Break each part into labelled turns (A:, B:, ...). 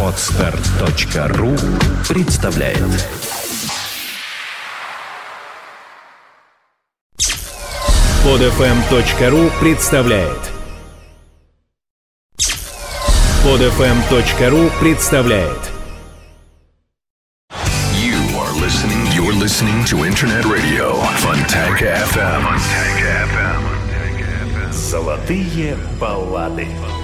A: Отстар.ру представляет Подфм.ру представляет Подфм.ру представляет
B: You are listening. You're listening to Internet Radio Fontanka FM. Fontanka FM.
A: Золотые баллады.
C: Now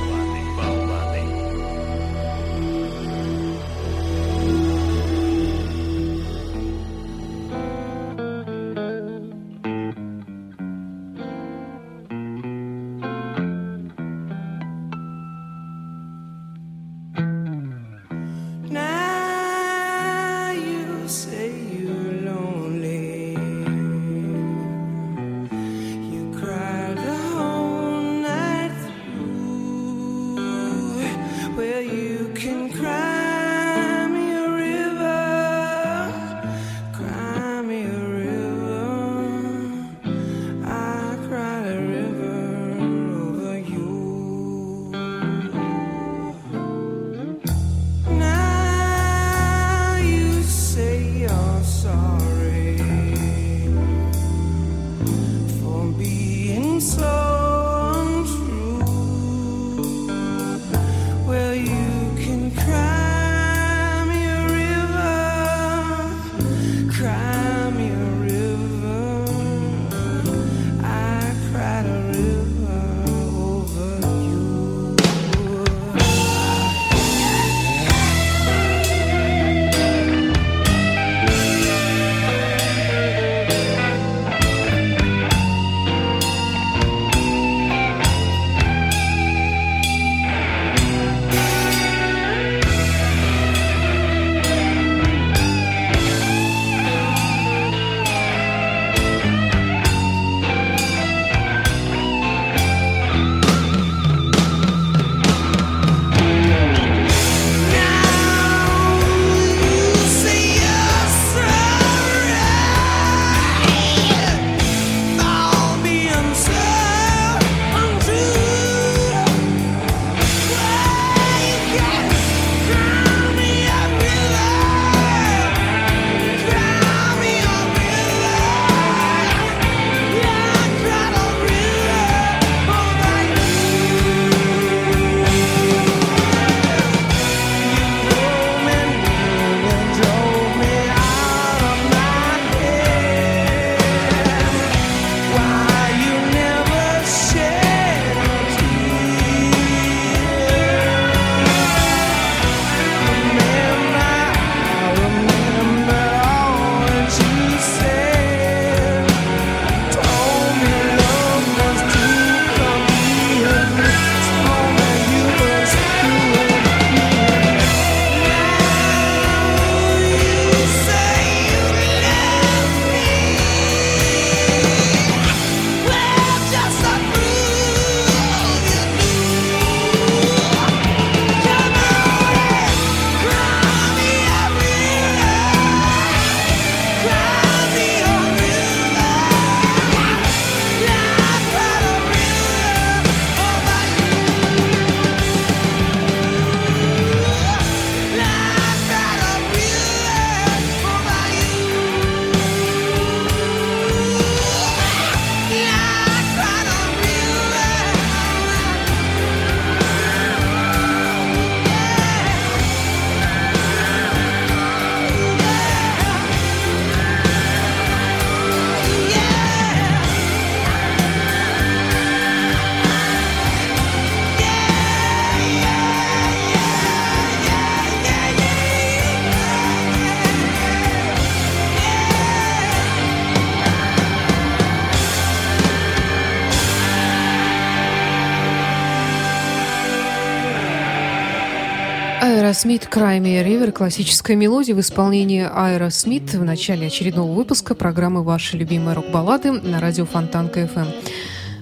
C: Aerosmith Cry Me a River.
D: Классическая мелодия в исполнении Аэросмит в начале очередного выпуска программы «Ваши любимые рок-баллады» на радио Фонтанка ФМ.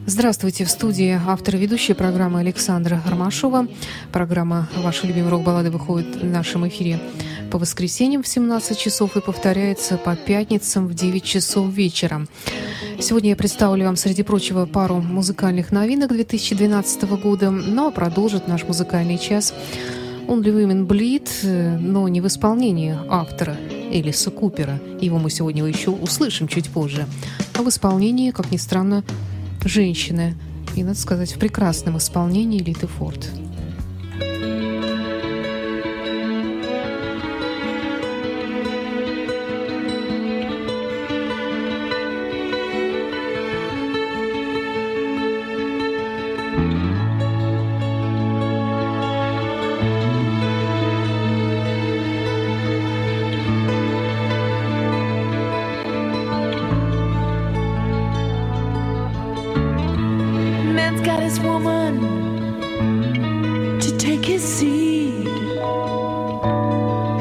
D: Здравствуйте, в студии автор и ведущая программы Александра Ромашова. Программа «Ваши любимые рок-баллады» выходит в нашем эфире
E: по воскресеньям в 17 часов и повторяется по пятницам в 9 часов вечера. Сегодня я представлю вам, среди прочего, пару музыкальных новинок 2012 года, но продолжит наш музыкальный час Only Women Bleed, но не в исполнении автора Элиса Купера. Его мы сегодня еще услышим чуть позже. А в исполнении, как ни странно, женщины. И, надо сказать, в прекрасном исполнении Литы Форд.
F: This woman to take his seed.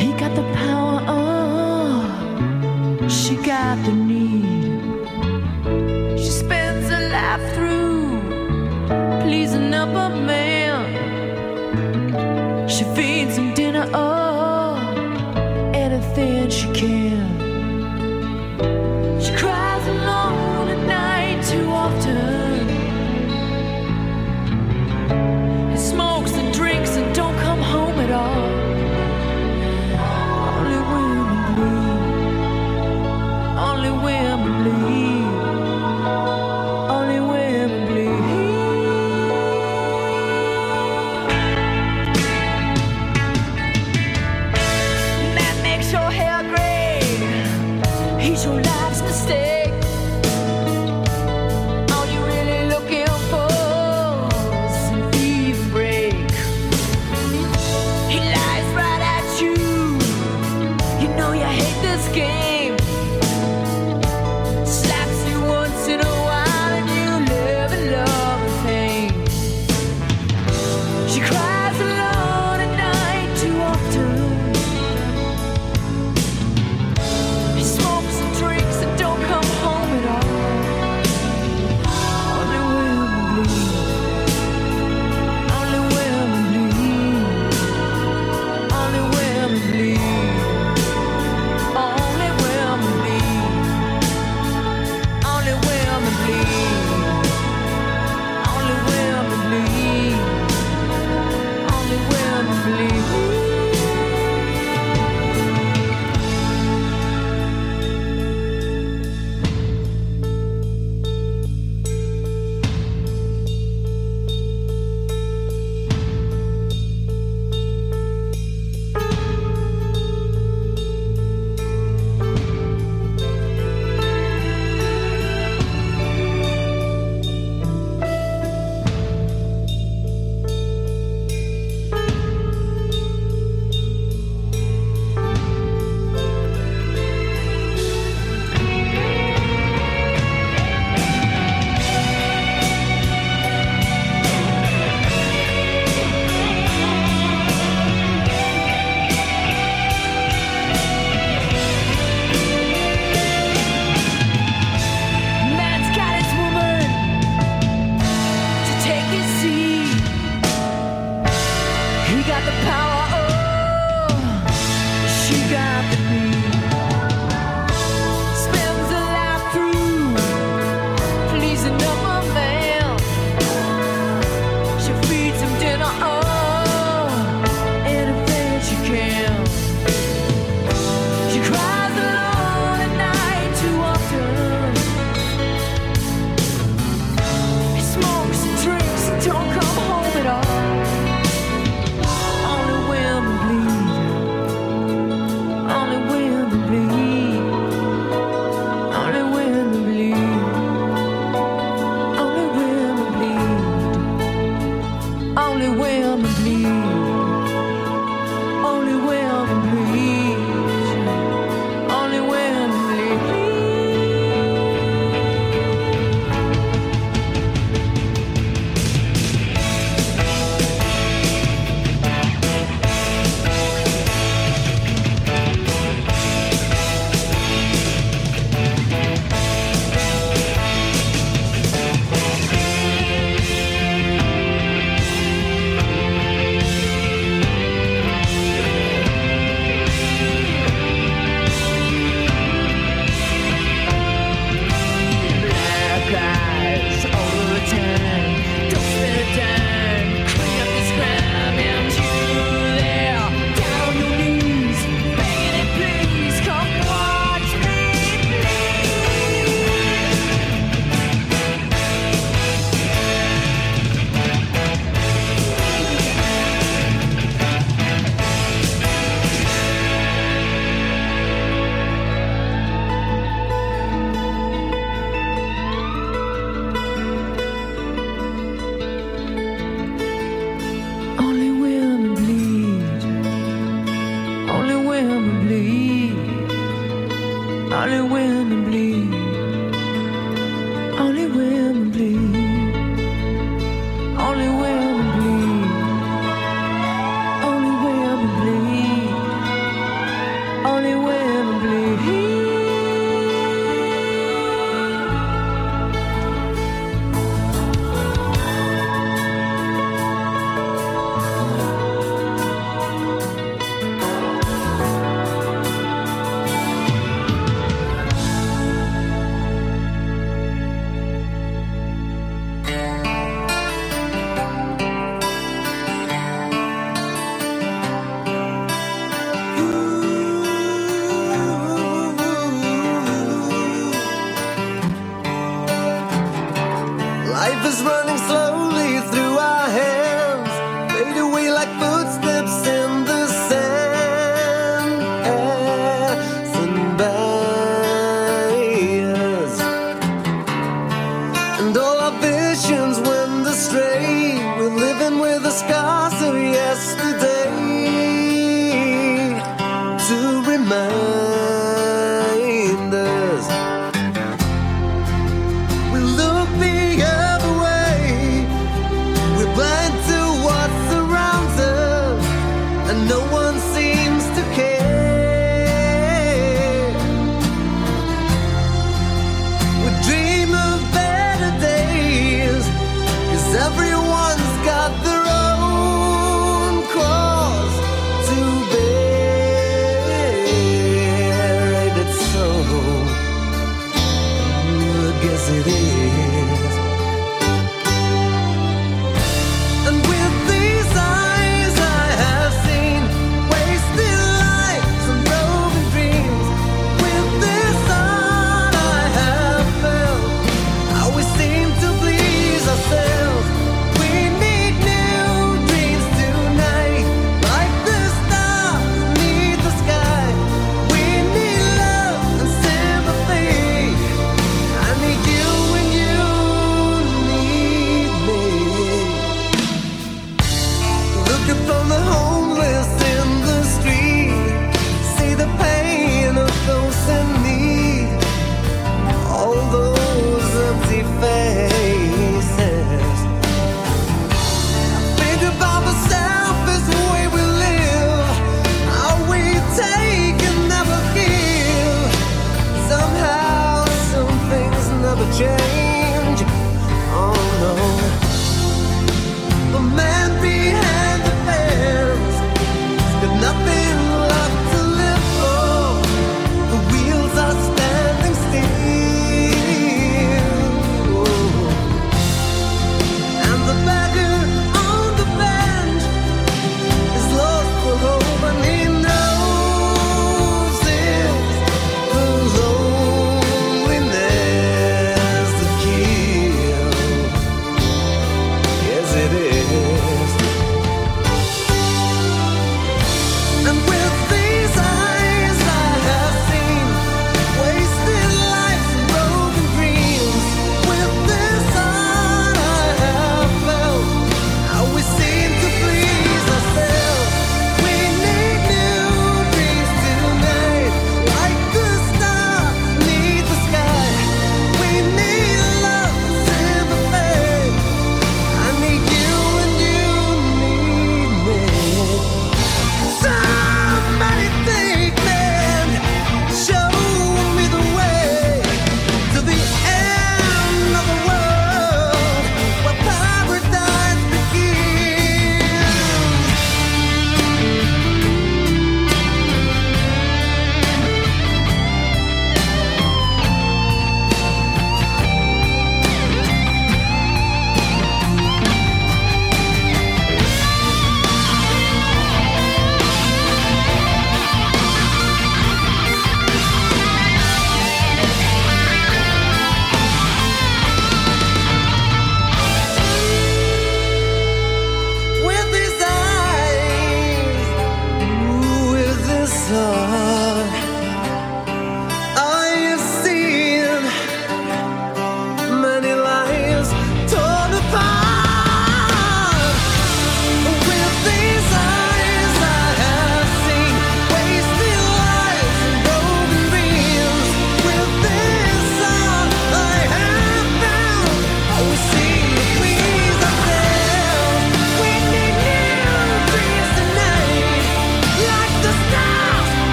F: He got the power, oh, she got the need. She spends her life through pleasing up a man. She feeds him
A: dinner, oh,
G: anything she can.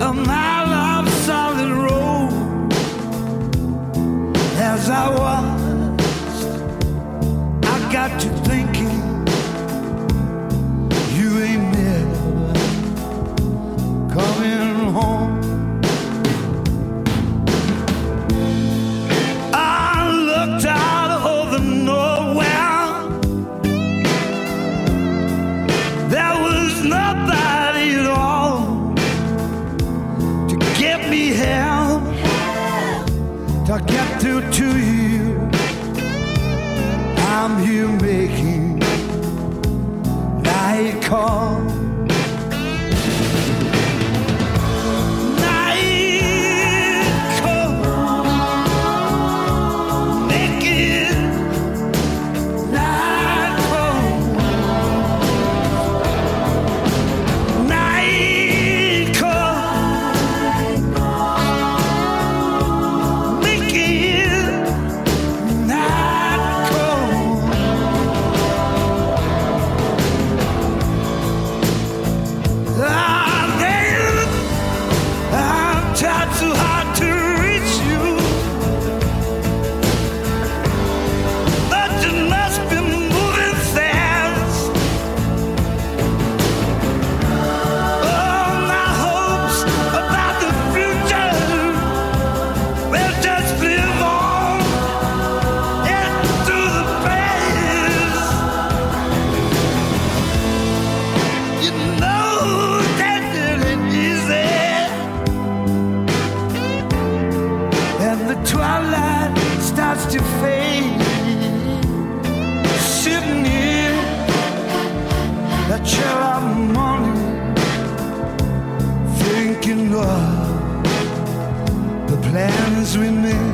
G: of my call. To fade. Sitting in that thinking of the plans we made.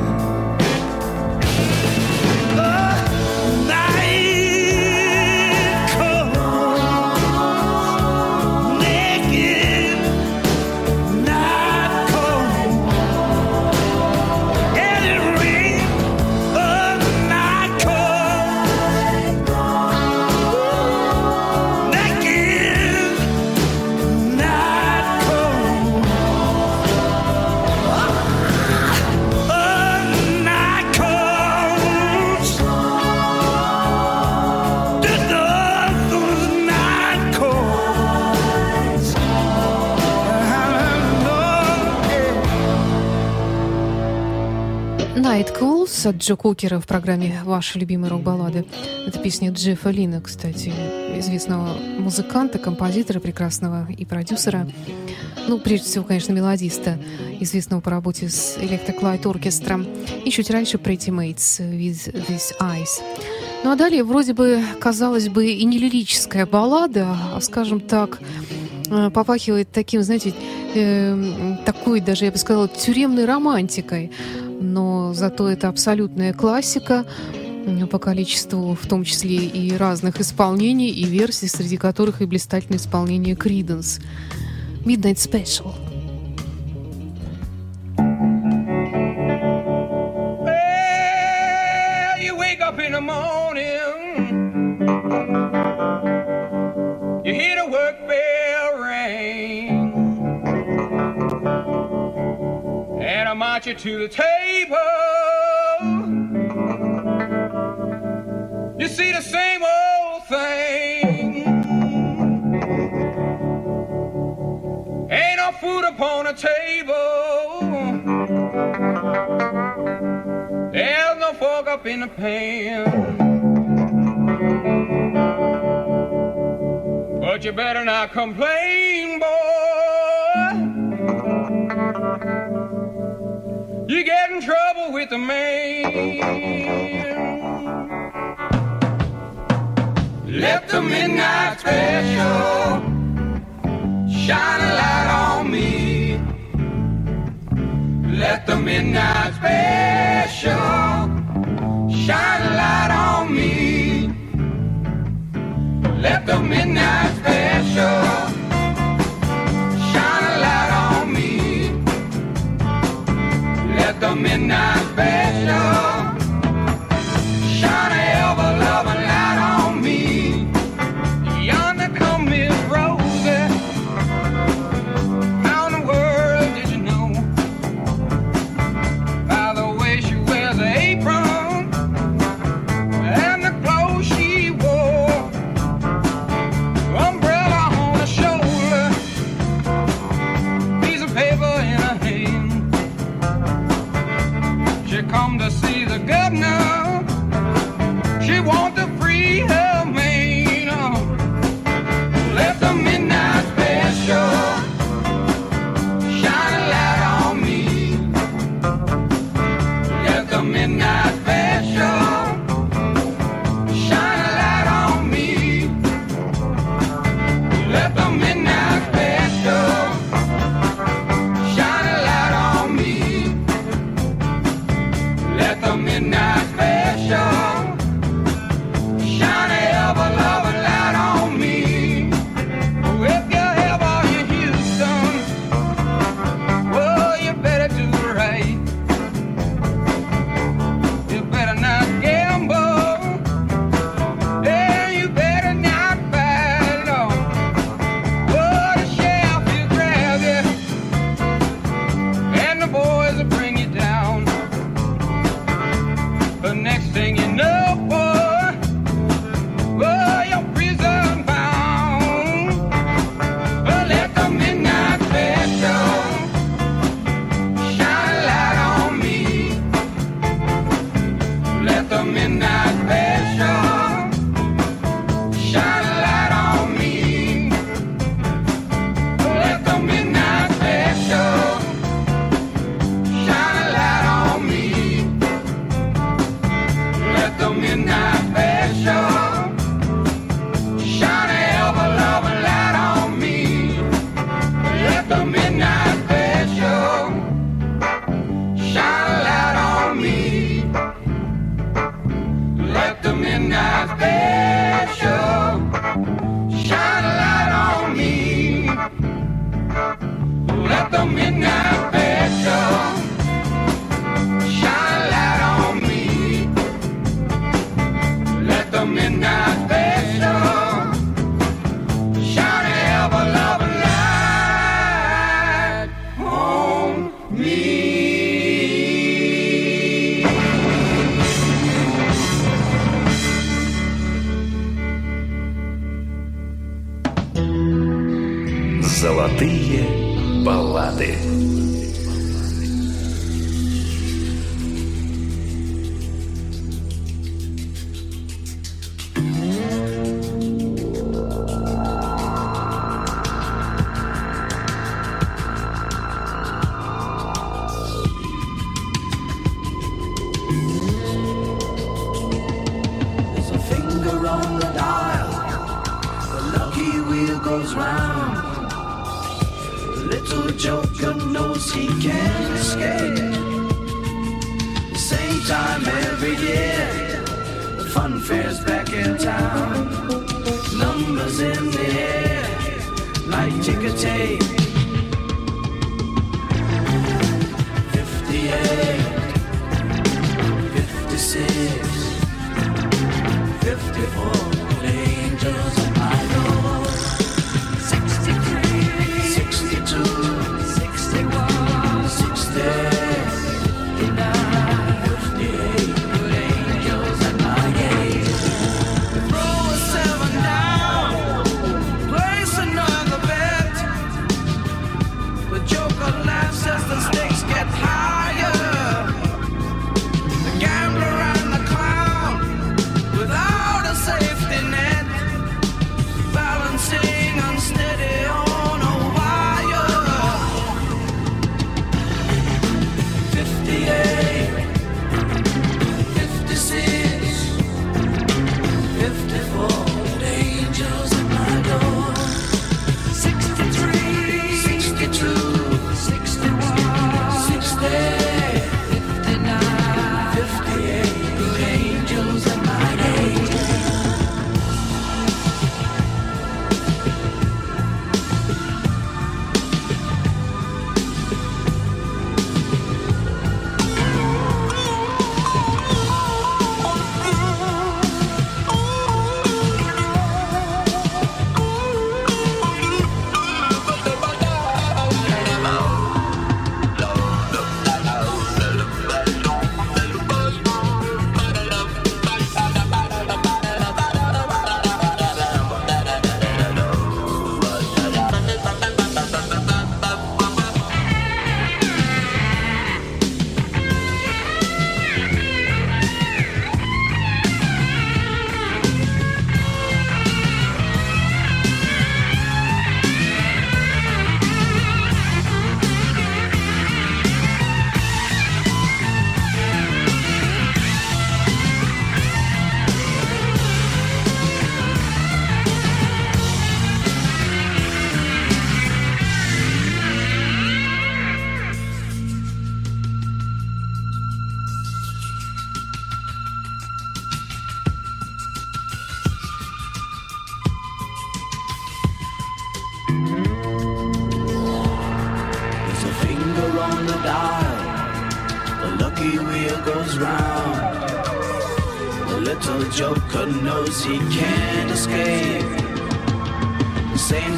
D: Calls от Джо Кукера в программе «Ваши любимые рок-баллады». Это песня Джеффа Лина, кстати, известного музыканта, композитора прекрасного и продюсера. Ну, прежде всего, конечно, мелодиста, известного по работе с Light Orchestra. И чуть раньше Pretty Mates with These Eyes. Ну а далее вроде бы, казалось бы, и не лирическая баллада, а, скажем так, э, попахивает таким, знаете, э, такой даже, я бы сказала, тюремной романтикой. Но зато это абсолютная классика по количеству, в том числе и разных исполнений и версий, среди которых и блистательное исполнение Creedence. Midnight Special.
H: Well, you wake up in the morning, and I march you to the table. You see the same old thing. Ain't no food upon the table. There's no fork up in the pan. But you better not complain, boy. With the man. Let the midnight special shine a light on me. Let the midnight special shine a light on me. Let the midnight special shine a light on me. Let the midnight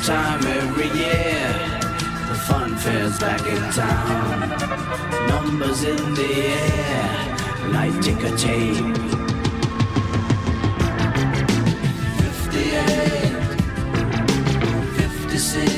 C: time every year. The fun fair's back in town. Numbers in the air, like ticker tape. 58, 56.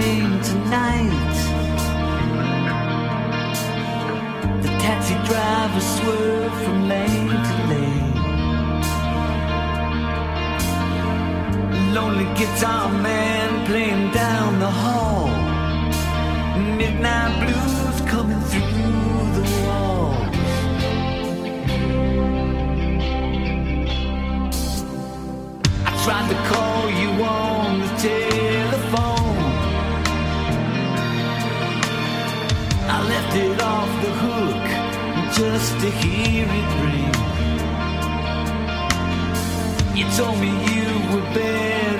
C: train tonight. The taxi drivers swerve from lane to lane. Lonely guitar man playing down the hall. Midnight blue. just to hear it ring. You told me you were better.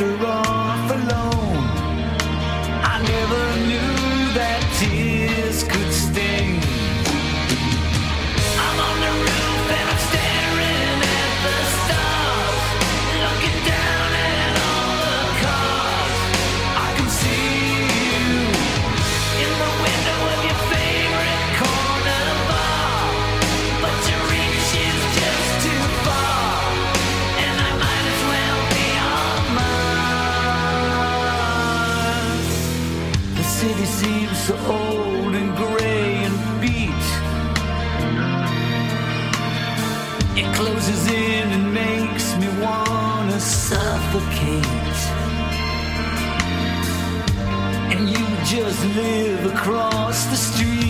C: live across the street.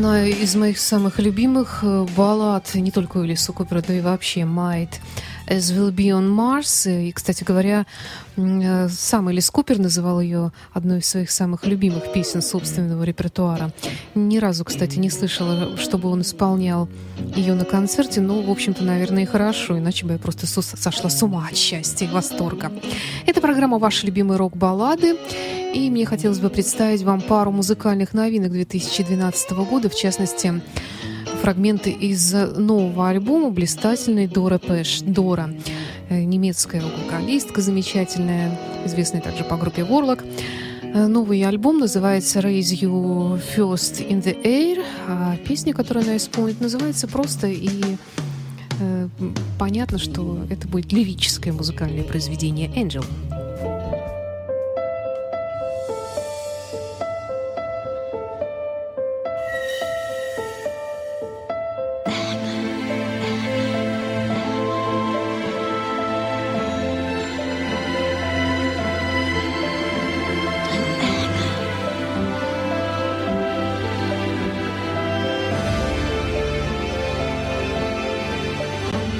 D: Одна из моих самых любимых э, баллад, не только у Элиса Купера, но и вообще Might as Will Be on Mars. И, кстати говоря, э, сам Элис Купер называл ее одной из своих самых любимых песен собственного репертуара. Ни разу, кстати, не слышала, чтобы он исполнял ее на концерте, но, в общем-то, наверное, и хорошо, иначе бы я просто сошла с ума от счастья и восторга. Это программа «Ваши любимые рок-баллады», и мне хотелось бы представить вам пару музыкальных новинок 2012 года, в частности, фрагменты из нового альбома блистательной Дора Пэш. Дора, э, немецкая рок-вокалистка замечательная, известная также по группе Warlock. Э, Новый альбом называется Raise You First in the Air, а песня, которую она исполнит, называется просто и э, понятно, что это будет лирическое музыкальное произведение Angel.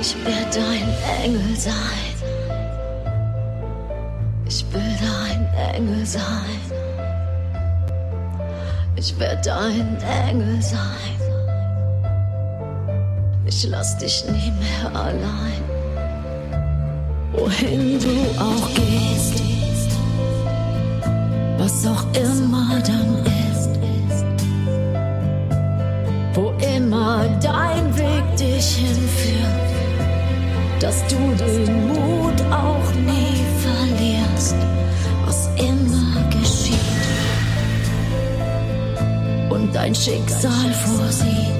E: Ich werde dein Engel sein. Ich will dein Engel sein. Ich werde dein Engel sein. Ich lass dich nie mehr allein. Wohin du auch gehst, was auch immer dann ist, wo immer dein Weg dich hinführt dass du den Mut auch nie verlierst, was immer geschieht und dein Schicksal vorsieht.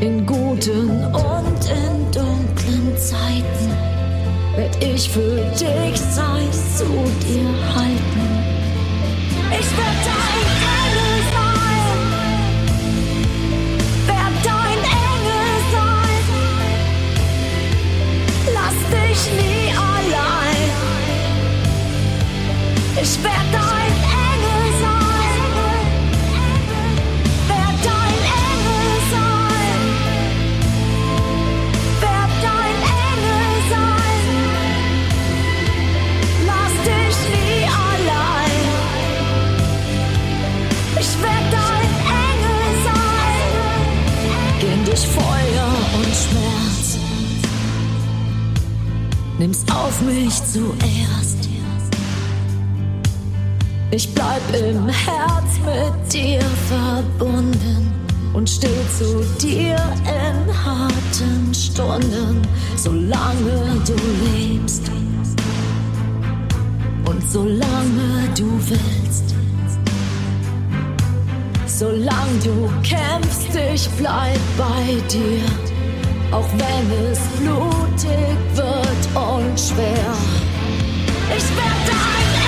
E: In guten und in dunklen Zeiten werd ich für dich sein, zu dir halten. me online. Ich werd dein auf mich zuerst. Ich bleib im Herz mit dir verbunden und steh zu dir in harten Stunden, solange du lebst und solange du willst. Solange du kämpfst, ich bleib bei dir. Auch wenn es blutig wird und schwer. Ich werd dein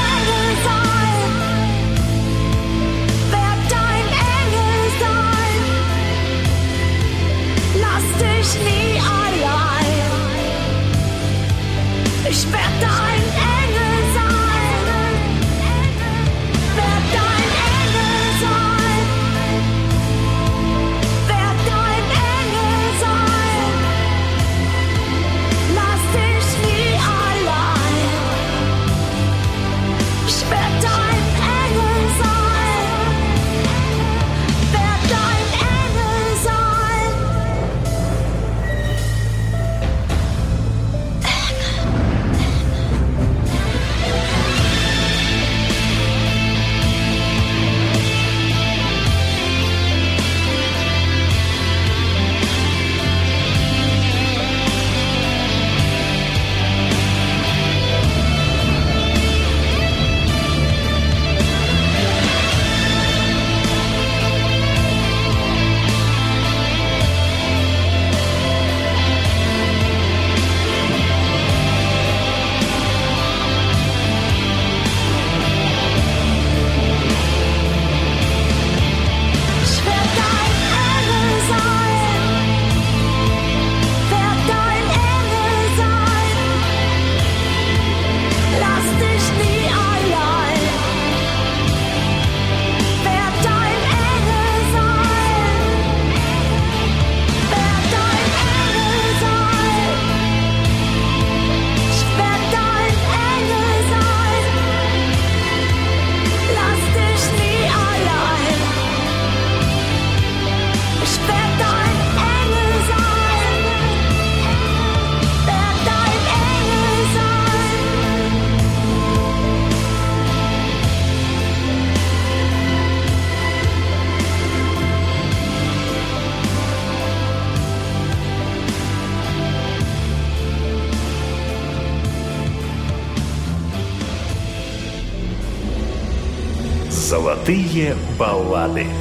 B: баллады.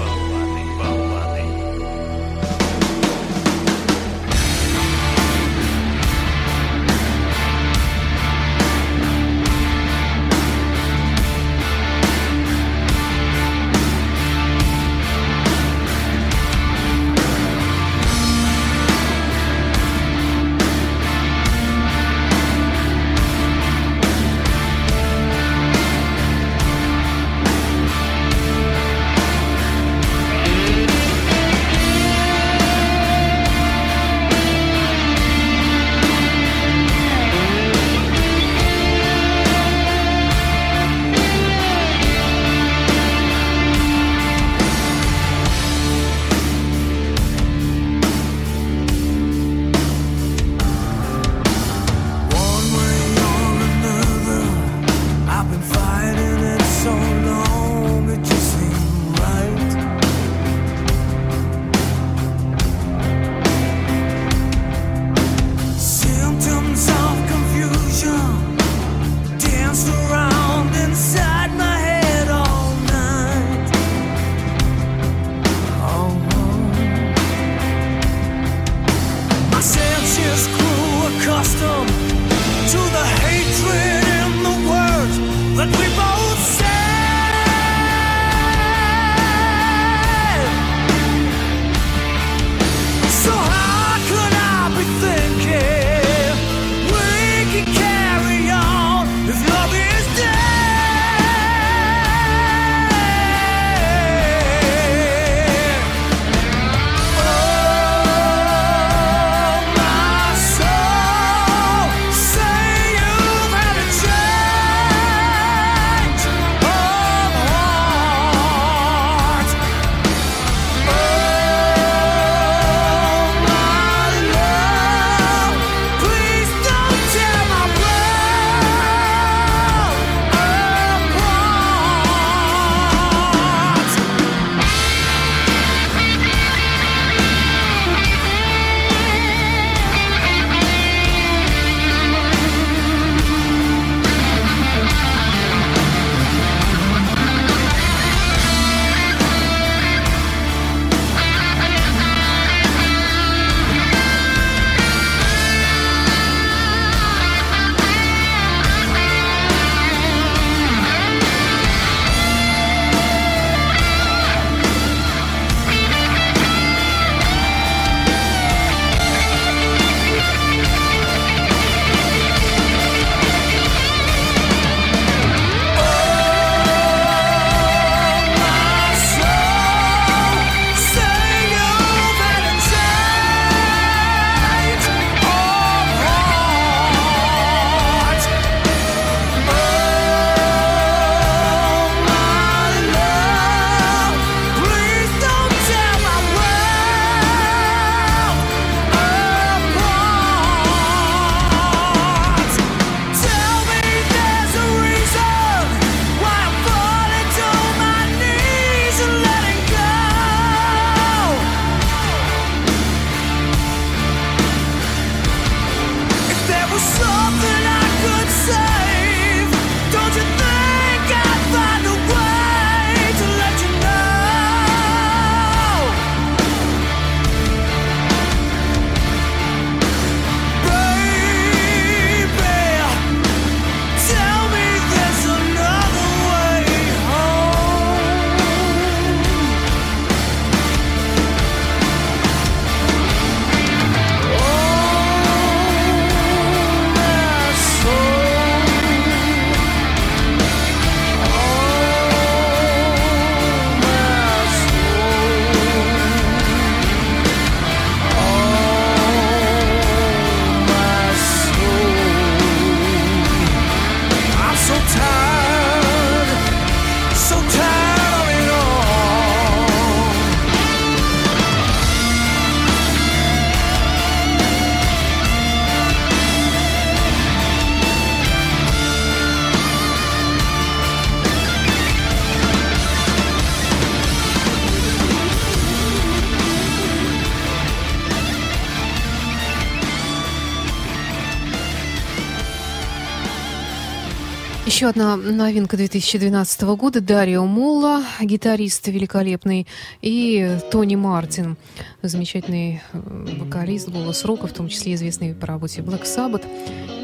D: Одна новинка 2012 года. Дарио Молла, гитарист великолепный, и Тони Мартин, замечательный э, вокалист, голос рока, в том числе известный по работе Black Sabbath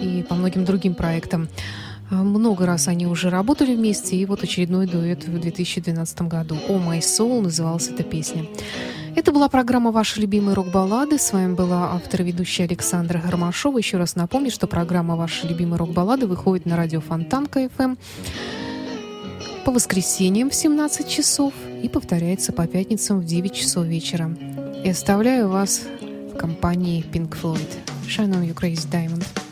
D: и по многим другим проектам. Э, Много раз они уже работали вместе, и вот очередной дуэт в 2012 году. «Oh My Soul» называлась эта песня. Это была программа «Ваши любимые рок-баллады». С вами была автор и ведущая Александра Гармашова. Еще раз напомню, что программа «Ваши любимые рок-баллады» выходит на радио Фонтанка ФМ по воскресеньям в 17 часов и повторяется по пятницам в 9 часов вечера. И оставляю вас в компании Pink Floyd. Shine on you, Crazy Diamond.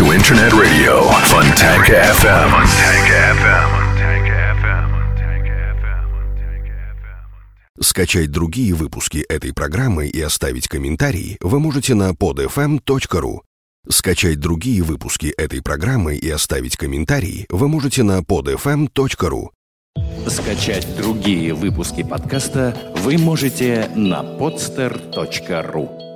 B: to Internet Radio, Funtank FM.
I: Скачать другие выпуски этой программы и оставить комментарии вы можете на podfm.ru. Скачать другие выпуски этой программы и оставить комментарии вы можете на podfm.ru.
J: Скачать другие выпуски подкаста вы можете на podster.ru.